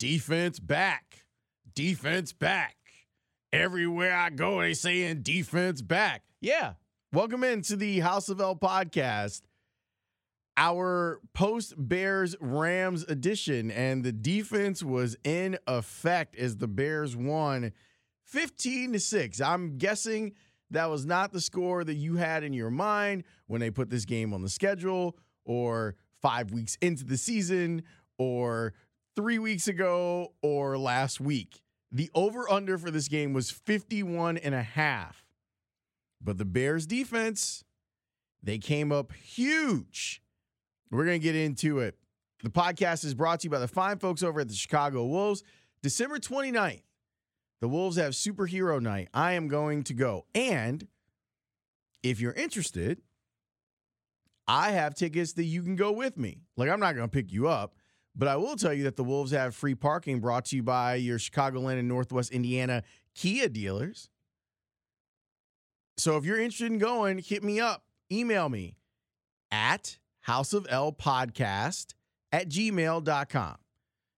defense back, defense back. Everywhere I go, they saying defense back. Yeah. Welcome into the House of L podcast, our post Bears Rams edition. And the defense was in effect as the Bears won 15 to 6. I'm guessing that was not the score that you had in your mind when they put this game on the schedule or five weeks into the season or three weeks ago or last week. The over under for this game was 51 and a half. But the Bears defense, they came up huge. We're going to get into it. The podcast is brought to you by the fine folks over at the Chicago Wolves. December 29th, the Wolves have superhero night. I am going to go. And if you're interested, I have tickets that you can go with me. Like, I'm not going to pick you up, but I will tell you that the Wolves have free parking brought to you by your Chicagoland and Northwest Indiana Kia dealers. So if you're interested in going, hit me up, email me at House of L podcast at gmail.com.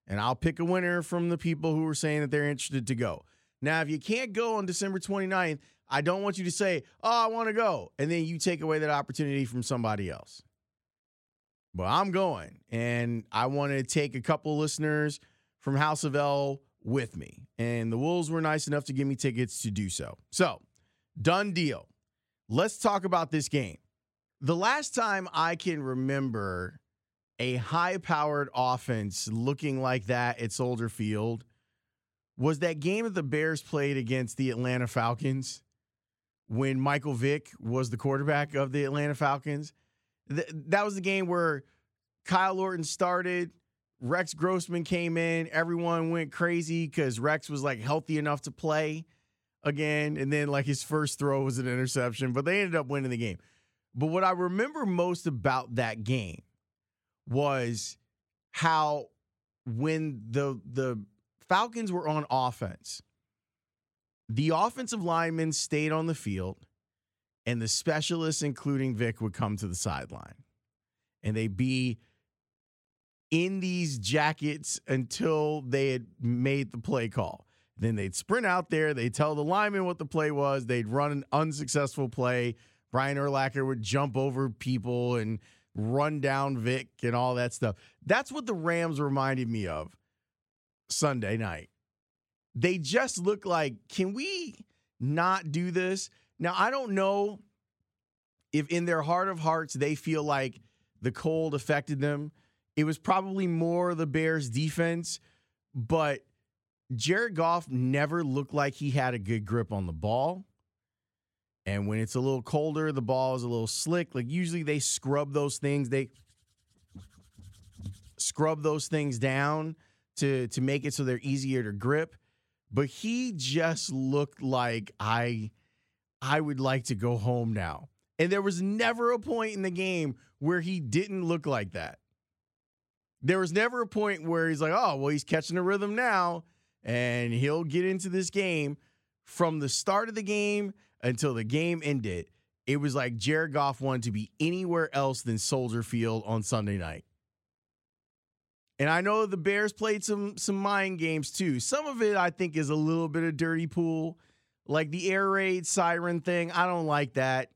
And I'll pick a winner from the people who are saying that they're interested to go. Now, if you can't go on December 29th, I don't want you to say, oh, I want to go. And then you take away that opportunity from somebody else. But I'm going. And I want to take a couple listeners from House of L with me. And the Wolves were nice enough to give me tickets to do so. So, done deal. Let's talk about this game. The last time I can remember a high powered offense looking like that at Soldier Field was that game that the Bears played against the Atlanta Falcons when Michael Vick was the quarterback of the Atlanta Falcons. Th- that was the game where Kyle Orton started, Rex Grossman came in, everyone went crazy because Rex was like healthy enough to play again. And then, like, his first throw was an interception, but they ended up winning the game. But what I remember most about that game was how when the the Falcons were on offense, the offensive linemen stayed on the field, and the specialists, including Vick, would come to the sideline. And they'd be in these jackets until they had made the play call. Then they'd sprint out there, they'd tell the lineman what the play was, they'd run an unsuccessful play. Brian Urlacher would jump over people and run down Vick and all that stuff. That's what the Rams reminded me of Sunday night. They just look like, can we not do this? Now, I don't know if in their heart of hearts they feel like the cold affected them. It was probably more the Bears defense, but Jared Goff never looked like he had a good grip on the ball. And when it's a little colder, the ball is a little slick. Like usually they scrub those things. They scrub those things down to to make it so they're easier to grip. But he just looked like I I would like to go home now. And there was never a point in the game where he didn't look like that. There was never a point where he's like, "Oh, well, he's catching a rhythm now and he'll get into this game from the start of the game until the game ended, it was like Jared Goff wanted to be anywhere else than Soldier Field on Sunday night. And I know the Bears played some some mind games too. Some of it I think is a little bit of dirty pool, like the air raid siren thing. I don't like that.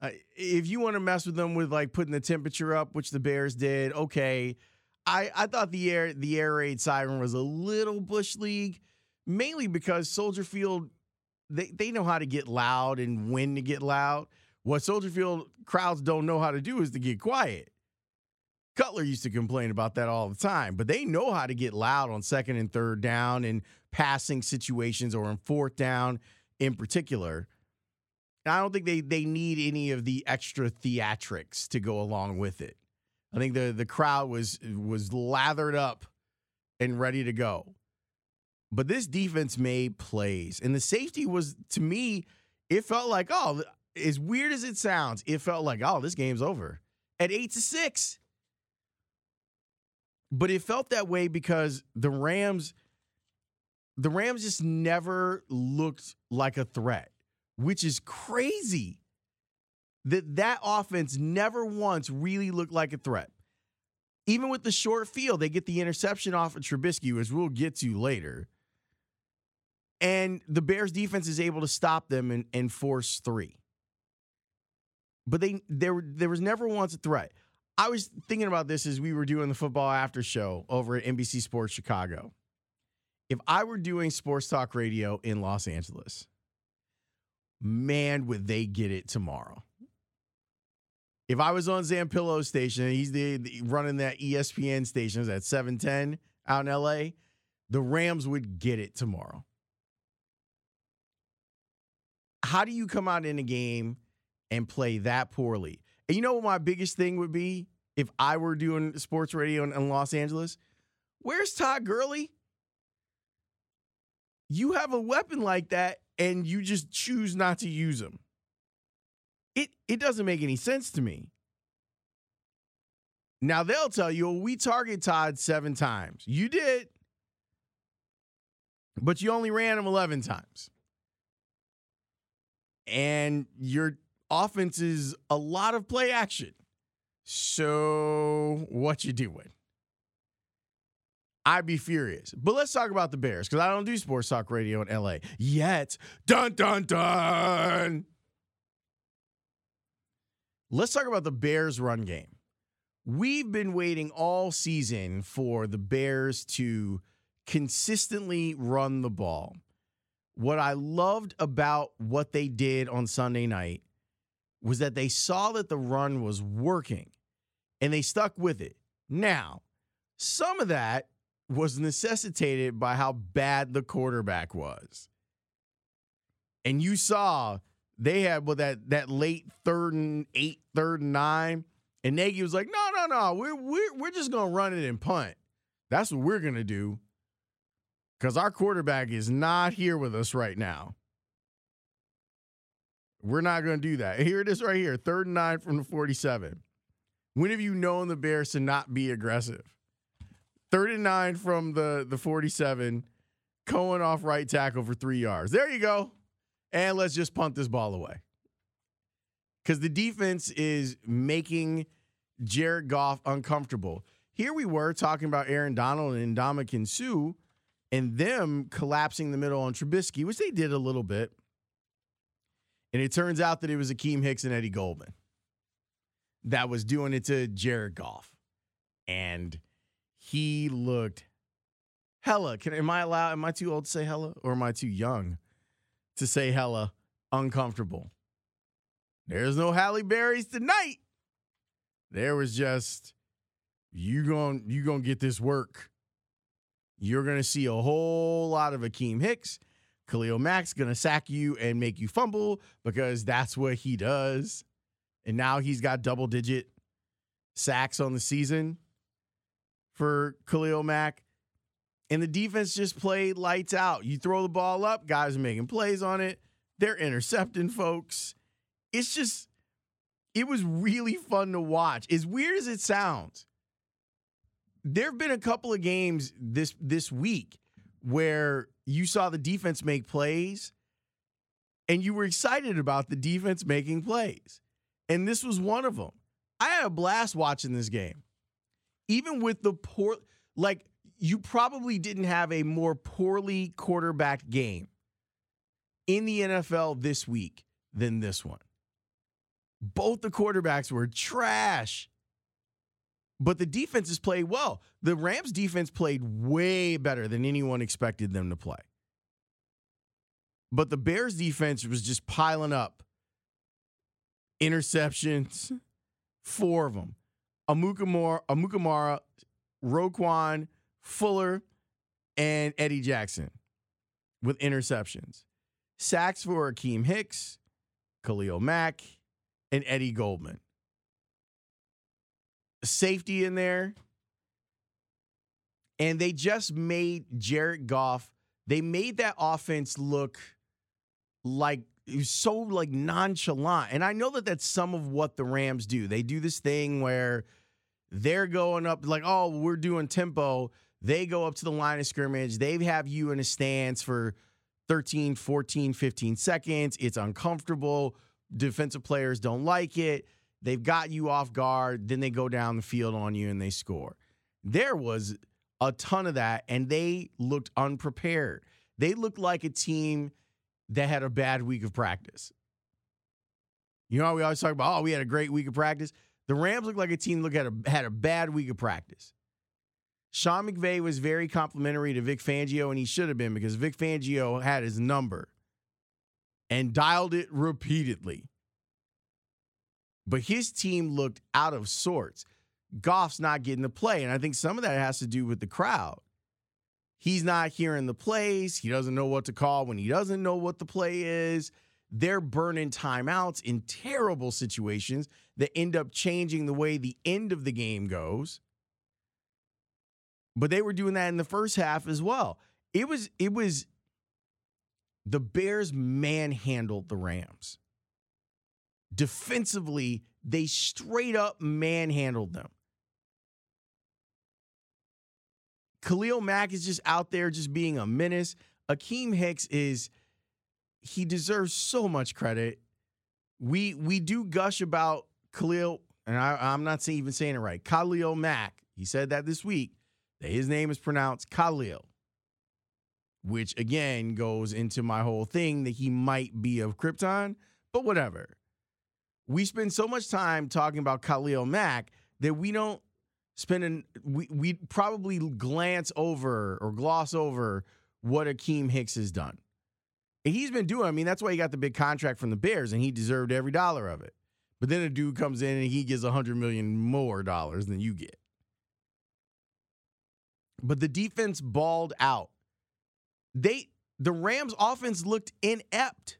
Uh, if you want to mess with them with like putting the temperature up, which the Bears did, okay. I I thought the air the air raid siren was a little bush league, mainly because Soldier Field they, they know how to get loud and when to get loud. What Soldier Field crowds don't know how to do is to get quiet. Cutler used to complain about that all the time, but they know how to get loud on second and third down in passing situations or in fourth down in particular. And I don't think they they need any of the extra theatrics to go along with it. I think the the crowd was was lathered up and ready to go. But this defense made plays. And the safety was, to me, it felt like, oh, as weird as it sounds, it felt like, oh, this game's over at eight to six. But it felt that way because the Rams, the Rams just never looked like a threat, which is crazy. That that offense never once really looked like a threat. Even with the short field, they get the interception off of Trubisky, which we'll get to later. And the Bears defense is able to stop them and, and force three. But they there there was never once a threat. I was thinking about this as we were doing the football after show over at NBC Sports Chicago. If I were doing sports talk radio in Los Angeles, man, would they get it tomorrow. If I was on Zampillo's station, he's the, the running that ESPN station at 710 out in LA, the Rams would get it tomorrow. How do you come out in a game and play that poorly? And you know what my biggest thing would be if I were doing sports radio in, in Los Angeles? Where's Todd Gurley? You have a weapon like that and you just choose not to use them. It it doesn't make any sense to me. Now they'll tell you, well, we target Todd seven times. You did, but you only ran him 11 times. And your offense is a lot of play action. So what you doing? I'd be furious. But let's talk about the Bears because I don't do sports talk radio in LA yet. Dun dun dun. Let's talk about the Bears run game. We've been waiting all season for the Bears to consistently run the ball. What I loved about what they did on Sunday night was that they saw that the run was working and they stuck with it. Now, some of that was necessitated by how bad the quarterback was. And you saw they had well that that late third and eight, third and nine, and Nagy was like, "No, no, no, we're we're we're just gonna run it and punt. That's what we're gonna do." Because our quarterback is not here with us right now. We're not to do that. Here it is right here third and nine from the 47. When have you known the Bears to not be aggressive? Third and nine from the, the 47. Cohen off right tackle for three yards. There you go. And let's just punt this ball away. Because the defense is making Jared Goff uncomfortable. Here we were talking about Aaron Donald and Ndamukong Suh and them collapsing the middle on Trubisky, which they did a little bit. And it turns out that it was Akiem Hicks and Eddie Goldman that was doing it to Jared Goff. And he looked hella. Can am I allowed? Am I too old to say hella, or am I too young to say hella uncomfortable? There's no Halle Berry's tonight. There was just you going you gonna get this work. You're gonna see a whole lot of Akiem Hicks. Khalil Mack's gonna sack you and make you fumble because that's what he does. And now he's got double digit sacks on the season for Khalil Mack. And the defense just played lights out. You throw the ball up, guys are making plays on it. They're intercepting folks. It's just, it was really fun to watch. As weird as it sounds, there have been a couple of games this this week where you saw the defense make plays and you were excited about the defense making plays. And this was one of them. I had a blast watching this game even with the poor, like you probably didn't have a more poorly quarterbacked game in the NFL this week than this one. Both the quarterbacks were trash. But the defenses played well. The Rams defense played way better than anyone expected them to play. But the Bears defense was just piling up interceptions, four of them. Amukamara, Amukamara, Roquan, Fuller, and Eddie Jackson with interceptions. Sacks for Akiem Hicks, Khalil Mack, and Eddie Goldman. Safety in there. And they just made Jared Goff, they made that offense look like so like nonchalant. And I know that that's some of what the Rams do. They do this thing where they're going up like, oh, we're doing tempo. They go up to the line of scrimmage. They have you in a stance for 13, 14, 15 seconds. It's uncomfortable. Defensive players don't like it. They've got you off guard. Then they go down the field on you and they score. There was a ton of that, and they looked unprepared. They looked like a team that had a bad week of practice. You know, how we always talk about, oh, we had a great week of practice. The Rams looked like a team that a, had a bad week of practice. Sean McVay was very complimentary to Vic Fangio, and he should have been because Vic Fangio had his number and dialed it repeatedly. But his team looked out of sorts. Goff's not getting the play. And I think some of that has to do with the crowd. He's not hearing the plays. He doesn't know what to call when he doesn't know what the play is. They're burning timeouts in terrible situations that end up changing the way the end of the game goes. But they were doing that in the first half as well. It was it was the Bears manhandled the Rams. Defensively, they straight up manhandled them. Khalil Mack is just out there just being a menace. Akiem Hicks is he deserves so much credit. We we do gush about Khalil, and I, am not even saying it right. Khalil Mack. He said that this week that his name is pronounced Khalil, which again goes into my whole thing that he might be of Krypton, but whatever. We spend so much time talking about Khalil Mack that we don't spending we we probably glance over or gloss over what Akiem Hicks has done. He's been doing, I mean, that's why he got the big contract from the Bears and he deserved every dollar of it. But then a dude comes in and he gives a hundred million more dollars than you get. But the defense balled out. They the Rams offense looked inept.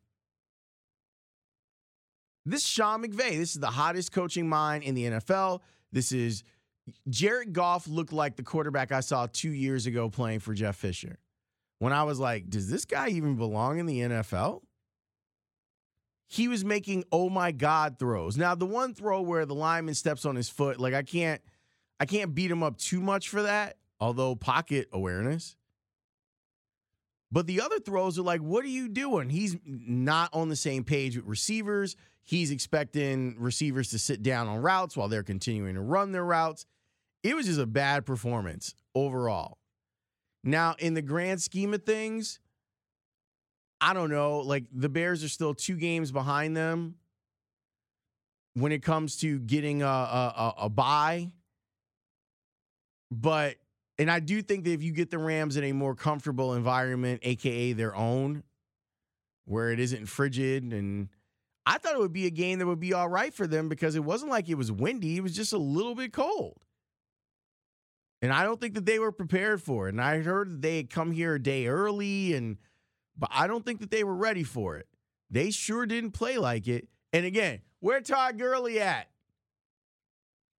This is Sean McVay, this is the hottest coaching mind in the NFL. This is Jared Goff looked like the quarterback I saw two years ago playing for Jeff Fisher. When I was like, does this guy even belong in the NFL? He was making oh my God throws. Now, the one throw where the lineman steps on his foot, like I can't I can't beat him up too much for that, although pocket awareness. But the other throws are like, what are you doing? He's not on the same page with receivers. He's expecting receivers to sit down on routes while they're continuing to run their routes it was just a bad performance overall. Now, in the grand scheme of things, I don't know. Like the Bears are still two games behind them when it comes to getting a, a, a bye. But, and I do think that if you get the Rams in a more comfortable environment, AKA their own, where it isn't frigid and I thought it would be a game that would be all right for them because it wasn't like it was windy. It was just a little bit cold. And I don't think that they were prepared for it. And I heard that they had come here a day early and but I don't think that they were ready for it. They sure didn't play like it. And again, where Todd Gurley at?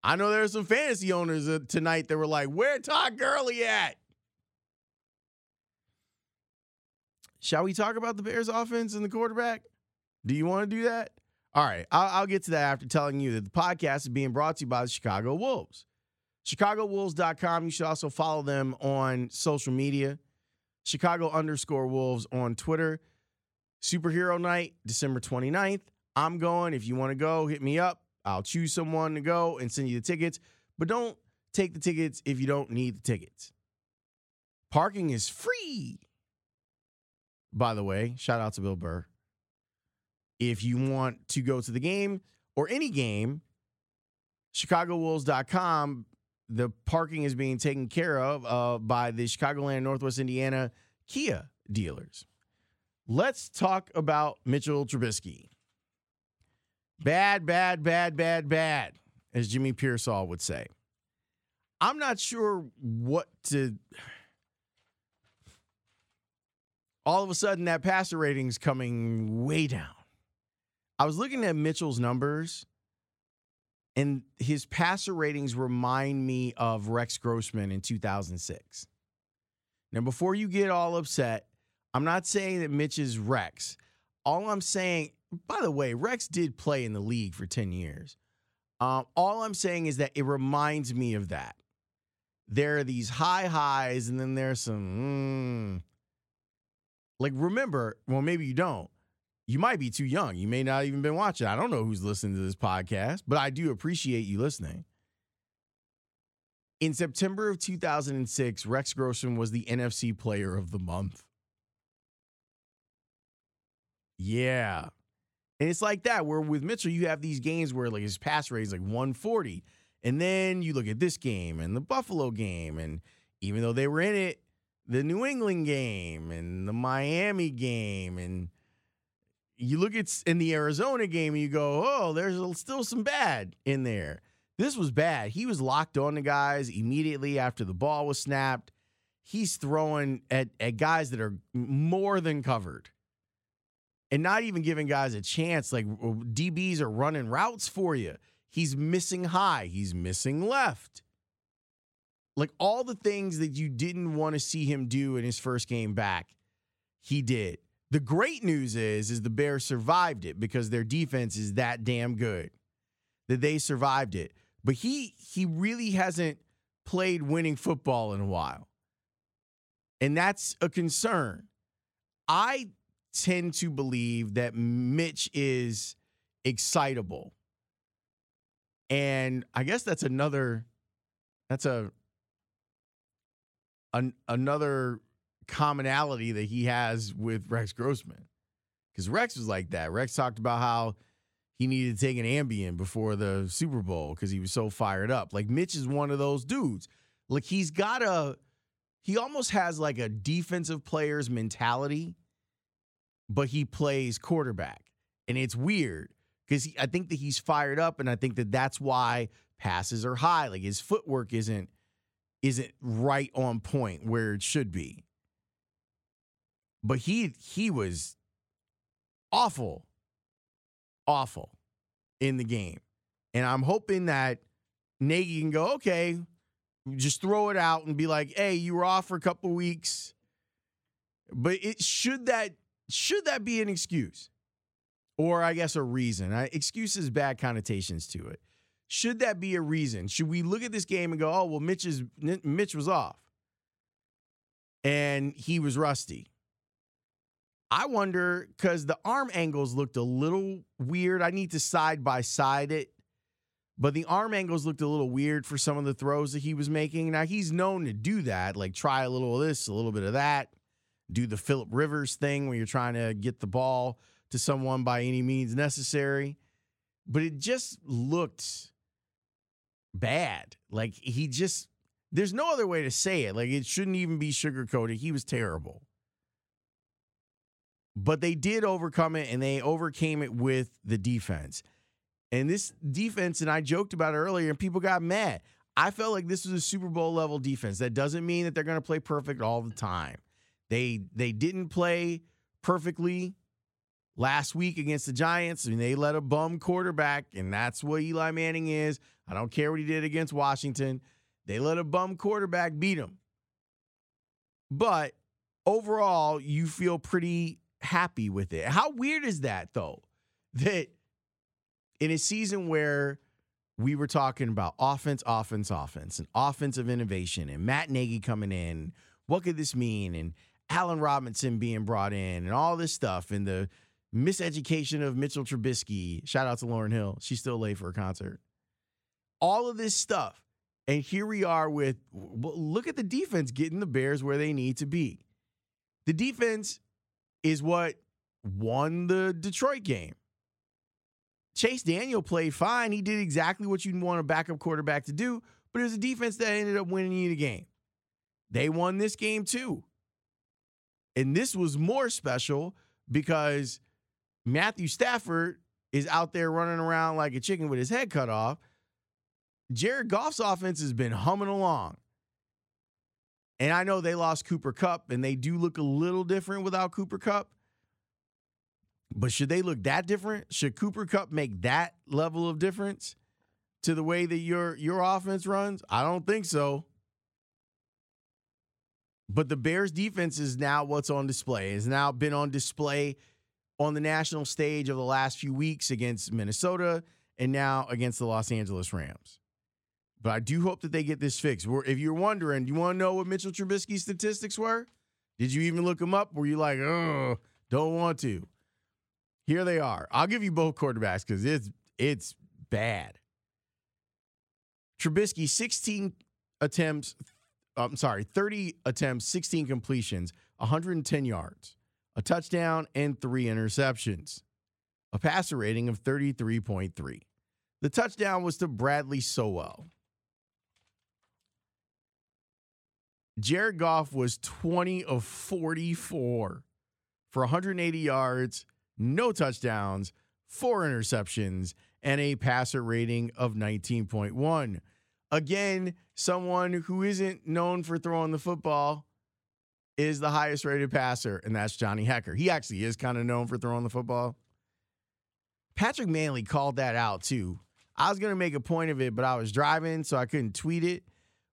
I know there are some fantasy owners tonight that were like, where Todd Gurley at? Shall we talk about the Bears offense and the quarterback? Do you want to do that? All right, I'll, I'll get to that after telling you that the podcast is being brought to you by the Chicago Wolves. ChicagoWolves.com. You should also follow them on social media. Chicago underscore Wolves on Twitter. Superhero Night, December 29th. I'm going. If you want to go, hit me up. I'll choose someone to go and send you the tickets. But don't take the tickets if you don't need the tickets. Parking is free. By the way, shout out to Bill Burr. If you want to go to the game or any game, ChicagoWolves.com the parking is being taken care of uh, by the Chicagoland, and Northwest Indiana Kia dealers. Let's talk about Mitchell Trubisky. Bad, bad, bad, bad, bad, as Jimmy Piersall would say. I'm not sure what to. All of a sudden, that passer rating's coming way down. I was looking at Mitchell's numbers and his passer ratings remind me of Rex Grossman in 2006. Now, before you get all upset, I'm not saying that Mitch is Rex. All I'm saying, by the way, Rex did play in the league for 10 years. Um, all I'm saying is that it reminds me of that. There are these high highs, and then there's some, mm, like, remember, well, maybe you don't. You might be too young. You may not even been watching. I don't know who's listening to this podcast, but I do appreciate you listening. In September of 2006, Rex Grossman was the NFC player of the month. Yeah. And it's like that, where with Mitchell, you have these games where like his pass rate is like 140. And then you look at this game and the Buffalo game. And even though they were in it, the New England game and the Miami game. And you look at in the Arizona game and you go, oh, there's still some bad in there. This was bad. He was locked on to guys immediately after the ball was snapped. He's throwing at, at guys that are more than covered and not even giving guys a chance. Like DBs are running routes for you. He's missing high, he's missing left. Like all the things that you didn't want to see him do in his first game back, he did. The great news is is the Bears survived it because their defense is that damn good. That they survived it. But he he really hasn't played winning football in a while. And that's a concern. I tend to believe that Mitch is excitable. And I guess that's another that's a an, another commonality that he has with Rex Grossman. Cuz Rex was like that. Rex talked about how he needed to take an Ambien before the Super Bowl cuz he was so fired up. Like Mitch is one of those dudes. Like he's got a he almost has like a defensive player's mentality but he plays quarterback. And it's weird because I think that he's fired up, and I think that that's why passes are high. Like his footwork isn't isn't right on point where it should be. But he he was awful, awful in the game, and I'm hoping that Nagy can go okay, just throw it out and be like, "Hey, you were off for a couple weeks." But it should that should that be an excuse? Or I guess a reason. I, excuse has bad connotations to it. Should that be a reason? Should we look at this game and go, oh, well, Mitch, is, Mitch was off and he was rusty? I wonder because the arm angles looked a little weird. I need to side by side it, but the arm angles looked a little weird for some of the throws that he was making. Now, he's known to do that, like try a little of this, a little bit of that do the Philip Rivers thing where you're trying to get the ball to someone by any means necessary. But it just looked bad. Like he just, there's no other way to say it. Like it shouldn't even be sugarcoated. He was terrible. But they did overcome it and they overcame it with the defense. And this defense, and I joked about it earlier, and people got mad. I felt like this was a Super Bowl level defense. That doesn't mean that they're going to play perfect all the time. They they didn't play perfectly last week against the Giants. I mean, they let a bum quarterback, and that's what Eli Manning is. I don't care what he did against Washington. They let a bum quarterback beat him. But overall, you feel pretty happy with it. How weird is that, though? That in a season where we were talking about offense, offense, offense, and offensive innovation, and Matt Nagy coming in, what could this mean? And Allen Robinson being brought in and all this stuff and the miseducation of Mitchell Trubisky. Shout out to Lauryn Hill. She's still late for a concert. All of this stuff. And here we are with look at the defense getting the Bears where they need to be. The defense is what won the Detroit game. Chase Daniel played fine. He did exactly what you'd want a backup quarterback to do, but it was a defense that ended up winning you the game. They won this game too. And this was more special because Matthew Stafford is out there running around like a chicken with his head cut off. Jared Goff's offense has been humming along. And I know they lost Cooper Kupp and they do look a little different without Cooper Kupp. But should they look that different? Should Cooper Kupp make that level of difference to the way that your your offense runs? I don't think so. But the Bears defense is now what's on display. Has now been on display on the national stage of the last few weeks against Minnesota and now against the Los Angeles Rams. But I do hope that they get this fixed. If you're wondering, you want to know what Mitchell Trubisky's statistics were? Did you even look them up? Were you like, oh, don't want to? Here they are. I'll give you both quarterbacks because it's it's bad. Trubisky, 16 attempts, I'm sorry, 30 attempts, 16 completions, 110 yards, a touchdown, and three interceptions, a passer rating of 33.3. The touchdown was to Bradley Sowell. Jared Goff was 20 of 44 for 180 yards, no touchdowns, four interceptions, and a passer rating of 19.1. Again, someone who isn't known for throwing the football is the highest rated passer, and that's Johnny Hekker. He actually is kind of known for throwing the football. Patrick Mannelly called that out too. I was going to make a point of it, but I was driving, so I couldn't tweet it.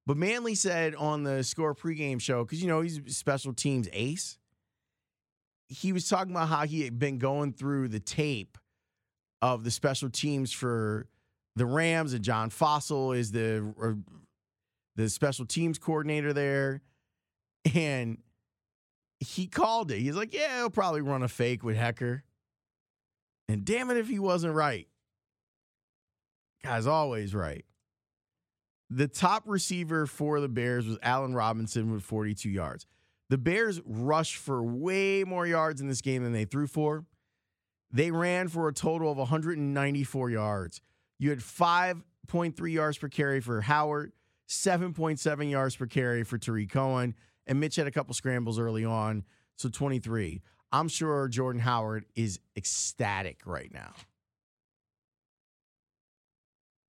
But Mannelly said on the score pregame show, because, you know, he's special teams ace. He was talking about how he had been going through the tape of the special teams for the Rams, and John Fassel is the the special teams coordinator there, and he called it. He's like, "Yeah, he'll probably run a fake with Hekker," and damn it if he wasn't right. Guy's always right. The top receiver for the Bears was Allen Robinson with 42 yards. The Bears rushed for way more yards in this game than they threw for. They ran for a total of 194 yards. You had 5.3 yards per carry for Howard, 7.7 yards per carry for Tarik Cohen, and Mitch had a couple scrambles early on, so 23. I'm sure Jordan Howard is ecstatic right now.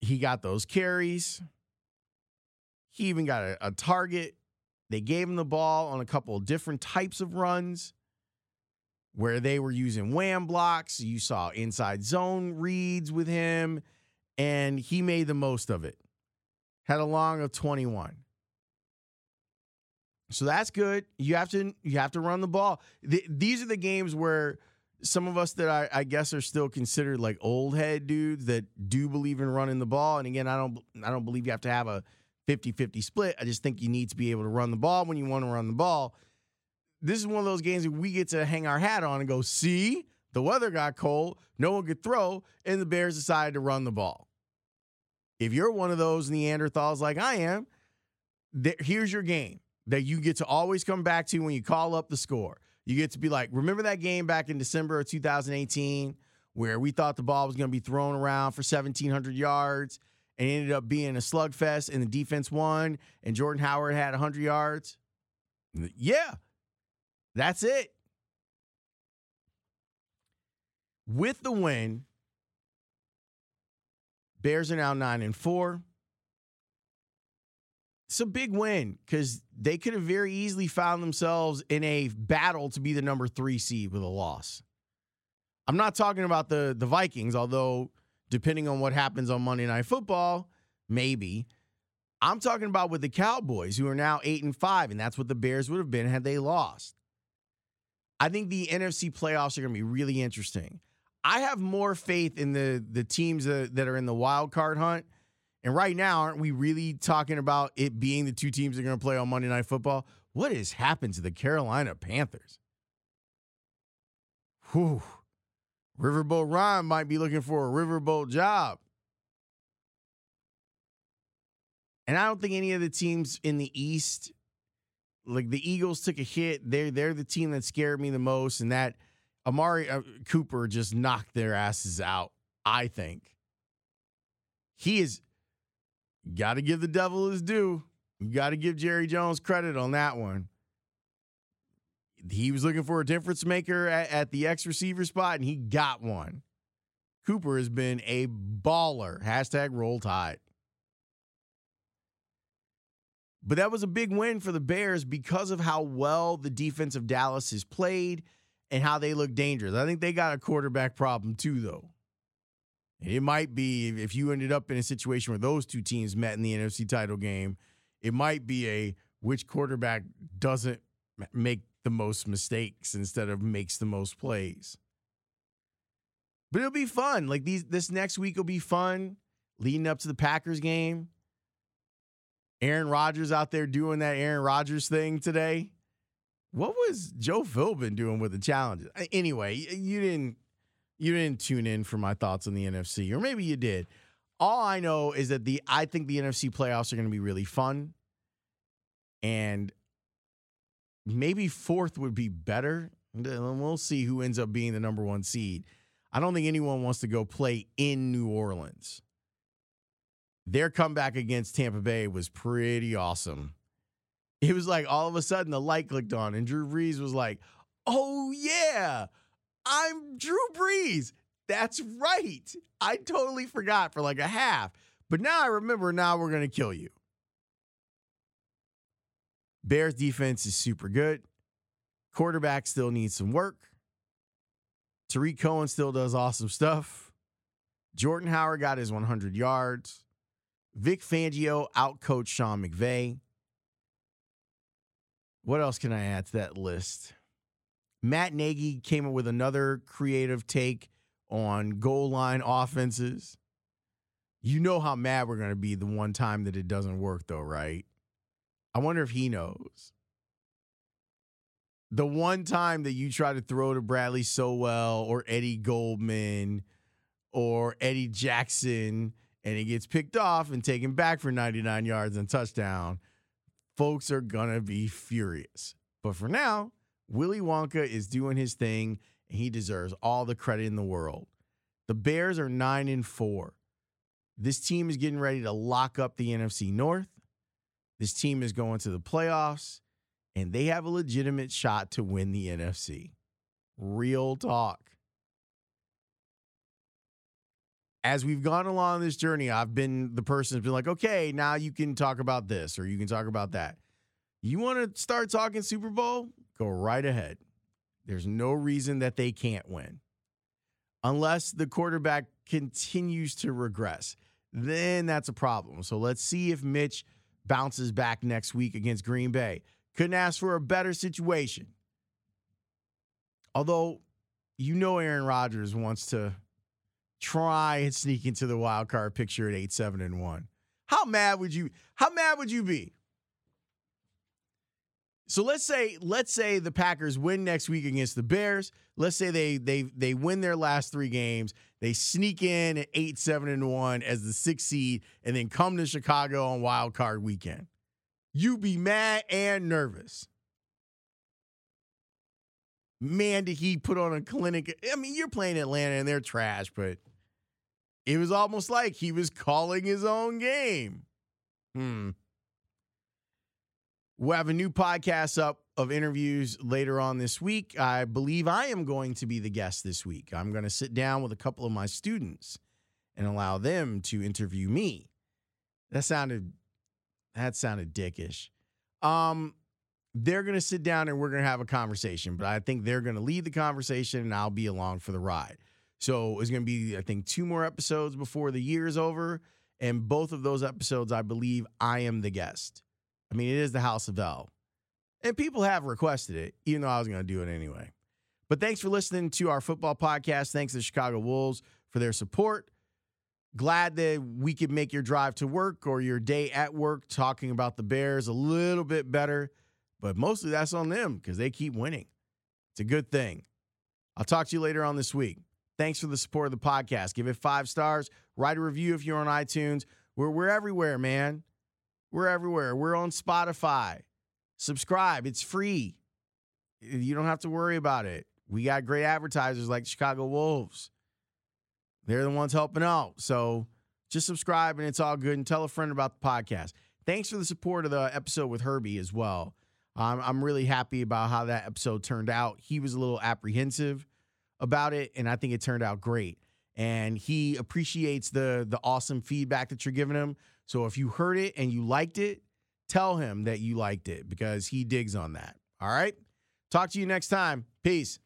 He got those carries. He even got a, a target. They gave him the ball on a couple of different types of runs where they were using wham blocks. You saw inside zone reads with him, and he made the most of it. Had a long of 21. So that's good. You have to you have to run the ball. The, these are the games where some of us that I, I, guess are still considered like old head dudes that do believe in running the ball. And again, I don't I don't believe you have to have a 50-50 split. I just think you need to be able to run the ball when you want to run the ball this is one of those games that we get to hang our hat on and go, see, the weather got cold, no one could throw, and the Bears decided to run the ball. If you're one of those Neanderthals like I am, here's your game that you get to always come back to when you call up the score. You get to be like, remember that game back in December of 2018 where we thought the ball was going to be thrown around for 1,700 yards and ended up being a slugfest and the defense won and Jordan Howard had 100 yards? Yeah, that's it. With the win, Bears are now nine and four. It's a big win because they could have very easily found themselves in a battle to be the number three seed with a loss. I'm not talking about the the Vikings, although depending on what happens on Monday Night Football, maybe. I'm talking about with the Cowboys, who are now eight and five, and that's what the Bears would have been had they lost. I think the NFC playoffs are going to be really interesting. I have more faith in the the teams that, that are in the wild card hunt. And right now, aren't we really talking about it being the two teams that are going to play on Monday Night Football? What has happened to the Carolina Panthers? Whew. Riverboat Ron might be looking for a riverboat job. And I don't think any of the teams in the East like the Eagles took a hit. They're they're the team that scared me the most, and that Amari uh, Cooper just knocked their asses out. I think he is got to give the devil his due. You got to give Jerry Jones credit on that one. He was looking for a difference maker at, at the X receiver spot, and he got one. Cooper has been a baller. Hashtag roll tide. But that was a big win for the Bears because of how well the defense of Dallas has played and how they look dangerous. I think they got a quarterback problem too, though. It might be if you ended up in a situation where those two teams met in the NFC title game, it might be a which quarterback doesn't make the most mistakes instead of makes the most plays. But it'll be fun. Like these this next week will be fun leading up to the Packers game. Aaron Rodgers out there doing that Aaron Rodgers thing today. What was Joe Philbin doing with the challenges? Anyway, you didn't You didn't tune in for my thoughts on the NFC, or maybe you did. All I know is that the I think the NFC playoffs are going to be really fun, and maybe fourth would be better. We'll see who ends up being the number one seed. I don't think anyone wants to go play in New Orleans. Their comeback against Tampa Bay was pretty awesome. It was like all of a sudden the light clicked on, and Drew Brees was like, Oh, yeah, I'm Drew Brees. That's right. I totally forgot for like a half. But now I remember, now we're going to kill you. Bears defense is super good. Quarterback still needs some work. Tarik Cohen still does awesome stuff. Jordan Howard got his 100 yards. Vic Fangio outcoached Sean McVay. What else can I add to that list? Matt Nagy came up with another creative take on goal line offenses. You know how mad we're going to be the one time that it doesn't work, though, right? I wonder if he knows. The one time that you try to throw to Bradley Sowell or Eddie Goldman or Eddie Jackson and he gets picked off and taken back for 99 yards and touchdown, folks are going to be furious. But for now, Willy Wonka is doing his thing and he deserves all the credit in the world. The Bears are 9 and 4. This team is getting ready to lock up the NFC North. This team is going to the playoffs and they have a legitimate shot to win the NFC. Real talk. As we've gone along this journey, I've been the person who's been like, okay, now you can talk about this or you can talk about that. You want to start talking Super Bowl? Go right ahead. There's no reason that they can't win. Unless the quarterback continues to regress, then that's a problem. So let's see if Mitch bounces back next week against Green Bay. Couldn't ask for a better situation. Although, you know, Aaron Rodgers wants to try and sneak into the wild card picture at 8 7 and 1. How mad would you how mad would you be? So let's say let's say the Packers win next week against the Bears. Let's say they they they win their last 3 games. They sneak in at 8 7 and 1 as the 6th seed and then come to Chicago on wild card weekend you be mad and nervous. Man, did he put on a clinic? I mean, you're playing Atlanta and they're trash, but it was almost like he was calling his own game. Hmm. We'll have a new podcast up of interviews later on this week. I believe I am going to be the guest this week. I'm going to sit down with a couple of my students and allow them to interview me. That sounded that sounded dickish. Um, they're going to sit down and we're going to have a conversation, but I think they're going to lead the conversation and I'll be along for the ride. So it's going to be, I think, two more episodes before the year is over. And both of those episodes, I believe I am the guest. I mean, it is the House of L. And people have requested it, even though I was going to do it anyway. But thanks for listening to our football podcast. Thanks to the Chicago Wolves for their support. Glad that we could make your drive to work or your day at work talking about the Bears a little bit better. But mostly that's on them because they keep winning. It's a good thing. I'll talk to you later on this week. Thanks for the support of the podcast. Give it five stars. Write a review if you're on iTunes. We're, we're everywhere, man. We're everywhere. We're on Spotify. Subscribe, it's free. You don't have to worry about it. We got great advertisers like Chicago Wolves. They're the ones helping out. So just subscribe and it's all good and tell a friend about the podcast. Thanks for the support of the episode with Herbie as well. Um, I'm really happy about how that episode turned out. He was a little apprehensive about it, and I think it turned out great. And he appreciates the the awesome feedback that you're giving him. So if you heard it and you liked it, tell him that you liked it because he digs on that. All right. Talk to you next time. Peace.